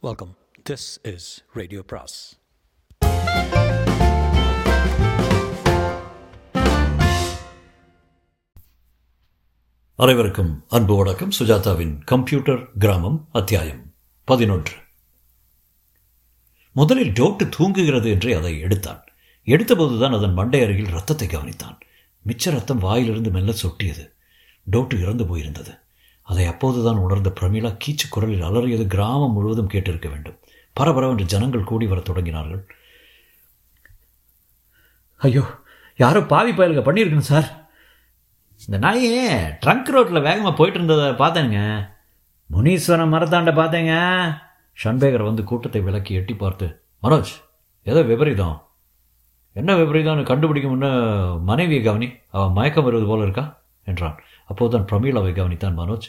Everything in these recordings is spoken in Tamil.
வெல்கம் திஸ் இஸ் ரேடியோ பிராஸ் அனைவருக்கும் அன்பு வணக்கம். சுஜாதாவின் கம்ப்யூட்டர் கிராமம் அத்தியாயம் பதினொன்று. முதலில் டோட்டு தூங்குகிறது என்று அதை எடுத்தான். எடுத்தபோதுதான் அதன் மண்டை அருகில் ரத்தத்தை கவனித்தான். மிச்ச ரத்தம் வாயிலிருந்து மெல்ல சொட்டியது. டோட்டு இறந்து போயிருந்தது. அதை அப்போதுதான் உணர்ந்த பிரமிளா கீச்சு குரலில் அலறியது கிராமம் முழுவதும் கேட்டிருக்க வேண்டும். பரபரவென்று ஜனங்கள் கூடி வரத் தொடங்கினார்கள். ஐயோ யாரோ பாவி பயலுங்க பண்ணியிருக்கணும் சார். இந்த நாயே ட்ரங்க் ரோட்டில் வேகமாக போயிட்டு இருந்ததை பார்த்தேங்க முனீஸ்வரன் மரத்தாண்ட பார்த்தேங்க. ஷண்பேகர் வந்து கூட்டத்தை விலக்கி எட்டி பார்த்து மனோஜ் ஏதோ விபரீதம். என்ன விபரீதம்னு கண்டுபிடிக்க முன்ன மனைவியை கவனி. அவன் மயக்கம் வருவது போல இருக்கா? என்றான். அப்போதுதான் பிரமீளாவை கவனித்தான் மனோஜ்.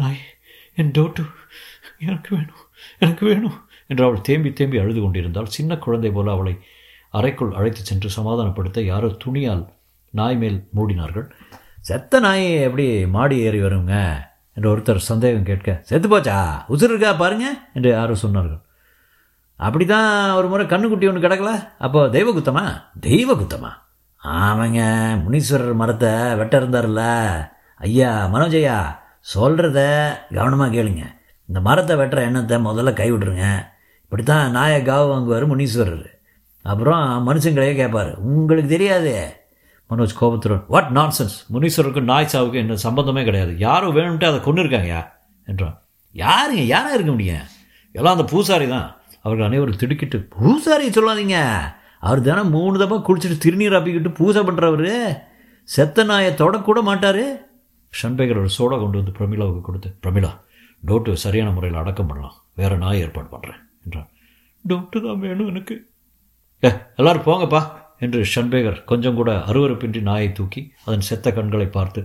நாய் என் டோட்டு எனக்கு வேணும் எனக்கு வேணும் என்று அவள் தேம்பி தேம்பி அழுது கொண்டிருந்தாள். சின்ன குழந்தை போல அவளை அறைக்குள் அழைத்துச் சென்று சமாதானப்படுத்த யாரோ துணியால் நாய் மேல் மூடினார்கள். செத்த நாய் எப்படி மாடி ஏறி வருங்க? என்று ஒருத்தர் சந்தேகம் கேட்க செத்து போச்சா? உசுர் இருக்கா பாருங்க என்று யாரோ சொன்னார்கள். அப்படி தான் ஒரு முறை கண்ணுக்குட்டி ஒன்று கிடக்கல அப்போ தெய்வ குத்தமா தெய்வ குத்தமா ஆமாங்க முனீஸ்வரர் மரத்தை வெட்ட இருந்தார்ல ஐயா மனோஜ் ஐயா சொல்கிறத கவனமாக கேளுங்க. இந்த மரத்தை வெட்டுற எண்ணத்தை முதல்ல கைவிட்டுருங்க இப்படி தான் நாயை காவு வாங்குவார் முனீஸ்வரர். அப்புறம் மனுஷங்களையே கேட்பார் உங்களுக்கு தெரியாது. மனோஜ் கோபத்துடன் வாட் நான்சென்ஸ் முனீஸ்வரருக்கு நாய் சாவுக்கு என்ன சம்பந்தமே கிடையாது. யாரும் வேணும்ட்டு அதை கொண்டு இருக்காங்கயா என்றான். யாருங்க? யாராக இருக்க முடியும்? எல்லாம் அந்த பூசாரி தான் அவர்கள் அனைவரும் திடுக்கிட்டு பூசாரி சொல்லாதீங்க. அவர் தினம் மூணு தப்பா குளிச்சுட்டு திருநீர் அப்பிக்கிட்டு பூஜை பண்ணுறவர் செத்த நாயை தொடக்கூட மாட்டார். ஷன்பேகர் ஒரு சோடா கொண்டு வந்து பிரமிளாவுக்கு கொடுத்து பிரமிளா டோட்டு சரியான முறையில் அடக்கம் பண்ணலாம். வேற நாய் ஏற்பாடு பண்ணுறேன் என்றான். டோட்டு தான் வேணும் எனக்கு. ஏ எல்லாரும் போங்கப்பா என்று ஷன்பேகர் கொஞ்சம் கூட அருவருப்பின்றி நாயை தூக்கி அதன் செத்த கண்களை பார்த்து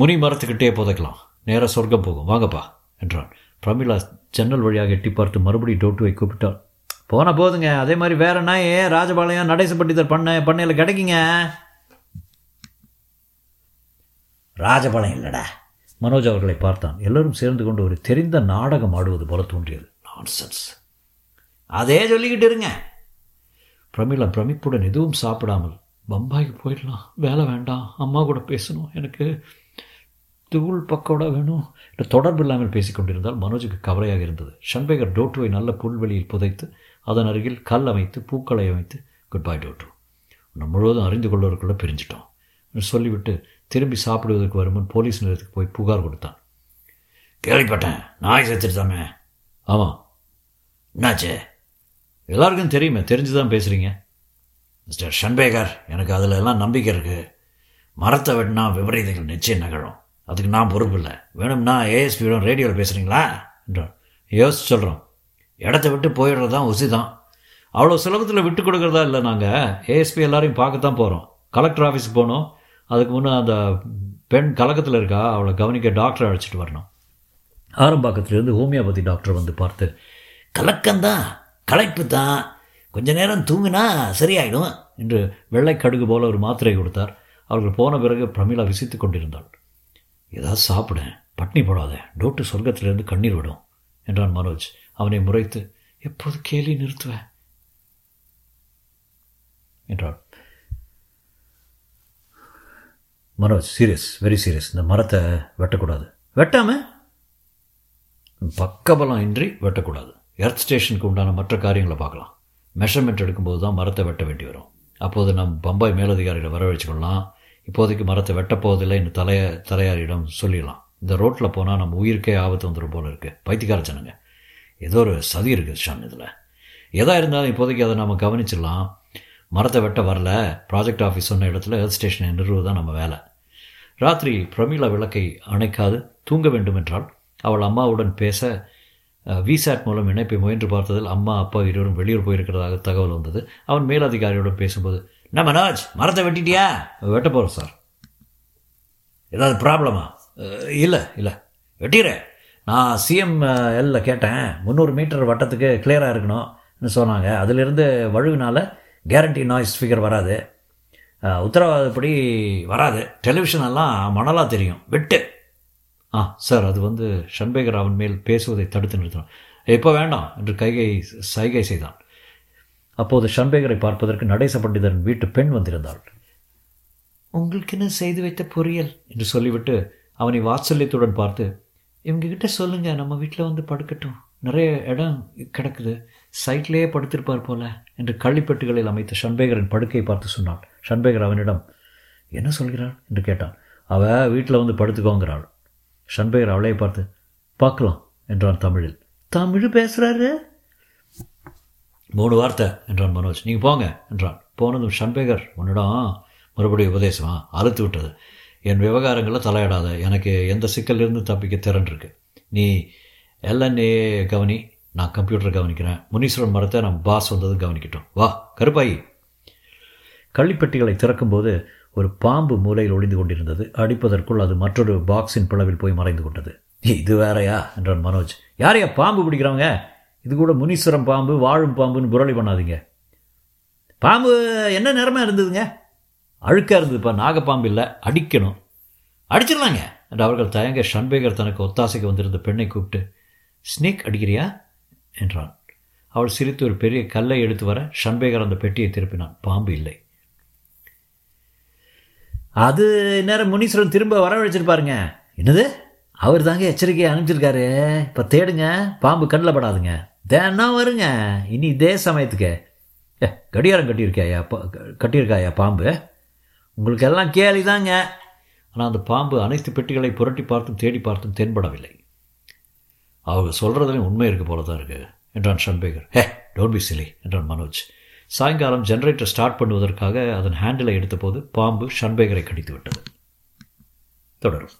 முனி மரத்துக்கிட்டே புதைக்கலாம். நேராக சொர்க்கம் போகும். வாங்கப்பா என்றான். பிரமிளா ஜன்னல் வழியாக எட்டி பார்த்து மறுபடியும் டோட்டுவை கூப்பிட்டாள். போன போதுங்க. அதே மாதிரி வேற நாய் ராஜபாளையம் நடேசப்பட்டிதர் பண்ண பண்ணையில் கிடைக்குங்க? ராஜபாளையம் இல்லடா. மனோஜ் அவர்களை பார்த்தான். எல்லாரும் சேர்ந்து கொண்டு ஒரு தெரிந்த நாடகம் ஆடுவது போல தோன்றியது. நான்சென்ஸ் அதே சொல்லிக்கிட்டு இருங்க. பிரமிளா பிரமிப்புடன் எதுவும் சாப்பிடாமல் பம்பாய்க்கு போயிடலாம். வேலை வேண்டாம். அம்மா கூட பேசணும். எனக்கு தூள் பக்கோடா வேணும். என்று தொடர்பு இல்லாமல் பேசிக்கொண்டிருந்தால் மனோஜுக்கு கவலையாக இருந்தது. ஷன்பேகர் டோட்டுவை நல்ல புல்வெளியில் புதைத்து அதன் அருகில் கல் அமைத்து பூக்களை அமைத்து குட் பை டோட்டு. உன்னை முழுவதும் அறிந்து கொள்வதற்குள்ள பிரிஞ்சிட்டோம். சொல்லிவிட்டு திரும்பி சாப்பிடுவதற்கு வருமுன் போலீஸ் நிலையத்துக்கு போய் புகார் கொடுத்தான். கேள்விப்பட்டேன். நாய் செத்துருதாமே ஆமாம் என்னாச்சு? எல்லாருக்கும் தெரியுமே. தெரிஞ்சு தான் பேசுகிறீங்க மிஸ்டர் ஷன்பேகர் எனக்கு அதில் எல்லாம் நம்பிக்கை இருக்குது மரத்தை வெட்டினா விபரீதங்கள் நிச்சயம் நகழும். அதுக்கு நான் பொறுப்பு இல்லை. வேணும்னா ஏஎஸ்பியோட ரேடியோவில் பேசுகிறீங்களா என்றான். யோசிச்சு சொல்கிறோம் இடத்த விட்டு போயிடுறது தான் உசி தான் அவ்வளோ சுலபத்தில் விட்டு கொடுக்குறதா இல்லை நாங்கள் ஏஎஸ்பி எல்லாரையும் பார்க்கத்தான் போகிறோம் கலெக்டர் ஆஃபீஸுக்கு போகணும் அதுக்கு முன்னே அந்த பெண் கலக்கத்தில் இருக்கா அவளை கவனிக்க டாக்டரை அழைச்சிட்டு வரணும். ஆரம்பாக்கத்துலேருந்து ஹோமியோபதி டாக்டர் வந்து பார்த்து கலக்கம்தான் களைப்பு தான் கொஞ்ச நேரம் தூங்கினா சரியாயிடும் என்று வெள்ளை கடுகு போல ஒரு மாத்திரை கொடுத்தார். அவர்கள் போன பிறகு பிரமிளா விசித்து கொண்டிருந்தாள். ஏதாவது சாப்பிட பட்னி போடாத டோட்டு சொர்க்கத்திலிருந்து கண்ணீர் விடும் என்றான் மனோஜ். அவனை முறைத்து எப்போது கேலி நிறுத்துவேன் என்றாள். மனோஜ் சீரியஸ் வெரி சீரியஸ் இந்த மரத்தை வெட்டக்கூடாது. வெட்டாம பக்கபலம் இன்றி வெட்டக்கூடாது. எர்த் ஸ்டேஷனுக்கு உண்டான மற்ற காரியங்களை பார்க்கலாம். மெஷர்மெண்ட் எடுக்கும்போது தான் மரத்தை வெட்ட வேண்டி வரும். அப்போது நம் பம்பாய் மேலதிகாரிகளை வரவழைச்சிக்கொள்ளலாம். இப்போதைக்கு மரத்தை வெட்டப்போவதில்லை இந்த தலைய தலையாரியிடம் சொல்லிடலாம். இந்த ரோட்டில் போனால் நம்ம உயிருக்கே ஆபத்து வந்துடும் போல இருக்குது பைத்தியக்கார ஜனங்க ஏதோ ஒரு சதி இருக்குது ஷான் இதில். எதாக இருந்தாலும் இப்போதைக்கு அதை நம்ம கவனிச்சிடலாம். மரத்தை வெட்ட வரல. ப்ராஜெக்ட் ஆஃபீஸ் சொன்ன இடத்துல ஹெல்த் ஸ்டேஷனை நிறுவுவது தான் நம்ம வேலை. ராத்திரி பிரமிளா விளக்கை அணைக்காது தூங்க வேண்டும் என்றால் அவள் அம்மாவுடன் பேச விசாட் மூலம் இணைப்பை முயன்று பார்த்ததில் அம்மா அப்பா இருவரும் வெளியூர் போயிருக்கிறதாக தகவல் வந்தது. அவன் மேலதிகாரியுடன் பேசும்போது என்ன மனோஜ் மரத்தை வெட்டிட்டியா? வெட்ட போகிறோம் சார் ஏதாவது ப்ராப்ளமா இல்லை இல்லை. வெட்டிடுறேன் நான் சிஎம் எல்ல கேட்டேன். முந்நூறு மீட்டர் வட்டத்துக்கு கிளியராக இருக்கணும்னு சொன்னாங்க. அதிலிருந்து வழுவினால கேரண்டி நாய்ஸ் ஃபிகர் வராது. உத்தரவாதப்படி வராது. டெலிவிஷன் எல்லாம் மணலாக தெரியும். வெட்டு. ஆ சார் அது வந்து ஷன்பேகர் அவன் மேல் பேசுவதை தடுத்து நிறுத்தினான் எப்போ வேண்டாம் என்று கைகை சைகை செய்தான். அப்போது ஷன்பேகரை பார்ப்பதற்கு நடேச பண்டிதன் வீட்டு பெண் வந்திருந்தாள். உங்களுக்கு என்ன செய்து வைத்த பொரியல் என்று சொல்லிவிட்டு அவனை வாத்சல்யத்துடன் பார்த்து இவங்க கிட்ட சொல்லுங்க நம்ம வீட்டில் வந்து படுக்கட்டும். நிறைய இடம் கிடக்குது. சைட்லேயே படுத்திருப்பார் போல என்று கள்ளிப்பெட்டுகளில் அமைத்த ஷன்பேகரின் படுக்கையை பார்த்து சொன்னாள் ஷன்பேகர் அவனிடம் என்ன சொல்கிறாள்? என்று கேட்டான். அவ வீட்டில் வந்து படுத்துக்கோங்கிறாள். ஷன்பேகர் அவளையை பார்த்து பார்க்கலாம் என்றான் தமிழில். தமிழ் பேசுகிறாரு மூணு வார்த்தை என்றான் மனோஜ். நீங்கள் போங்க என்றான். போனதும் ஷன்பேகர் உன்னிடம் மறுபடியும் உபதேசமா? அறுத்து விட்டது. என் விவகாரங்களில் தலையிடாத. எனக்கு எந்த சிக்கலிருந்து தப்பிக்க திறன் இருக்கு. நீ எல்என்ஏ கவனி நான் கம்ப்யூட்டரை கவனிக்கிறேன். முனீஸ்வரன் மரத்தை நம்ம பாஸ் வந்ததும் கவனிக்கட்டும். வா கருப்பாயி. கள்ளிப்பெட்டிகளை திறக்கும்போது ஒரு பாம்பு மூலையில் ஒளிந்து கொண்டிருந்தது. அடிப்பதற்குள் அது மற்றொரு பாக்ஸின் பிளவில் போய் மறைந்து கொண்டது. இது வேறையா? என்றான் மனோஜ். யாரையா பாம்பு பிடிக்கிறவங்க? இது கூட முனீஸ்வரம் பாம்பு வாழும் பாம்புன்னு புரளி பண்ணாதீங்க. பாம்பு என்ன நேரமாக இருந்ததுங்க? அழுக்காக இருந்ததுப்பா. நாகப்பாம்பு இல்லை. அடிக்கணும். அடிச்சிடலாங்க! என்று அவர்கள் தயங்க ஷன்பேகர் தனக்கு ஒத்தாசைக்கு வந்திருந்த பெண்ணை கூப்பிட்டு ஸ்னேக் அடிக்கிறியா? என்றான். அவள் சிரித்து ஒரு பெரிய கல்லை எடுத்து வர ஷன்பேகர் அந்த பெட்டியை திருப்பினான். பாம்பு இல்லை. அது நேரம் முனீஸ்வரன் திரும்ப வரவழைச்சிருப்பாருங்க என்னது? அவர் தாங்க எச்சரிக்கையை அனுப்பிச்சிருக்காரு. இப்போ தேடுங்க. பாம்பு கண்ணில் படாதுங்க. தினம் வருங்க. இனி இதே சமயத்துக்கு. ஏ கடியாரம் கட்டியிருக்காயா கட்டியிருக்காயா பாம்பு? உங்களுக்கு எல்லாம் கேலி தாங்க ஆனால் அந்த பாம்பு அனைத்து பெட்டிகளை புரட்டி பார்த்தும் தேடி பார்த்தும் தென்படவில்லை. அவங்க சொல்கிறதுலையும் உண்மை இருக்க போல தான் இருக்குது என்றான் ஷன்பேகர் ஹே டோன்ட் பி சிலி என்றான் மனோஜ். சாயங்காலம் ஜெனரேட்டர் ஸ்டார்ட் பண்ணுவதற்காக அதன் ஹேண்டிலை எடுத்தபோது பாம்பு ஷன்பேகரை கடித்து விட்டது தொடரும்.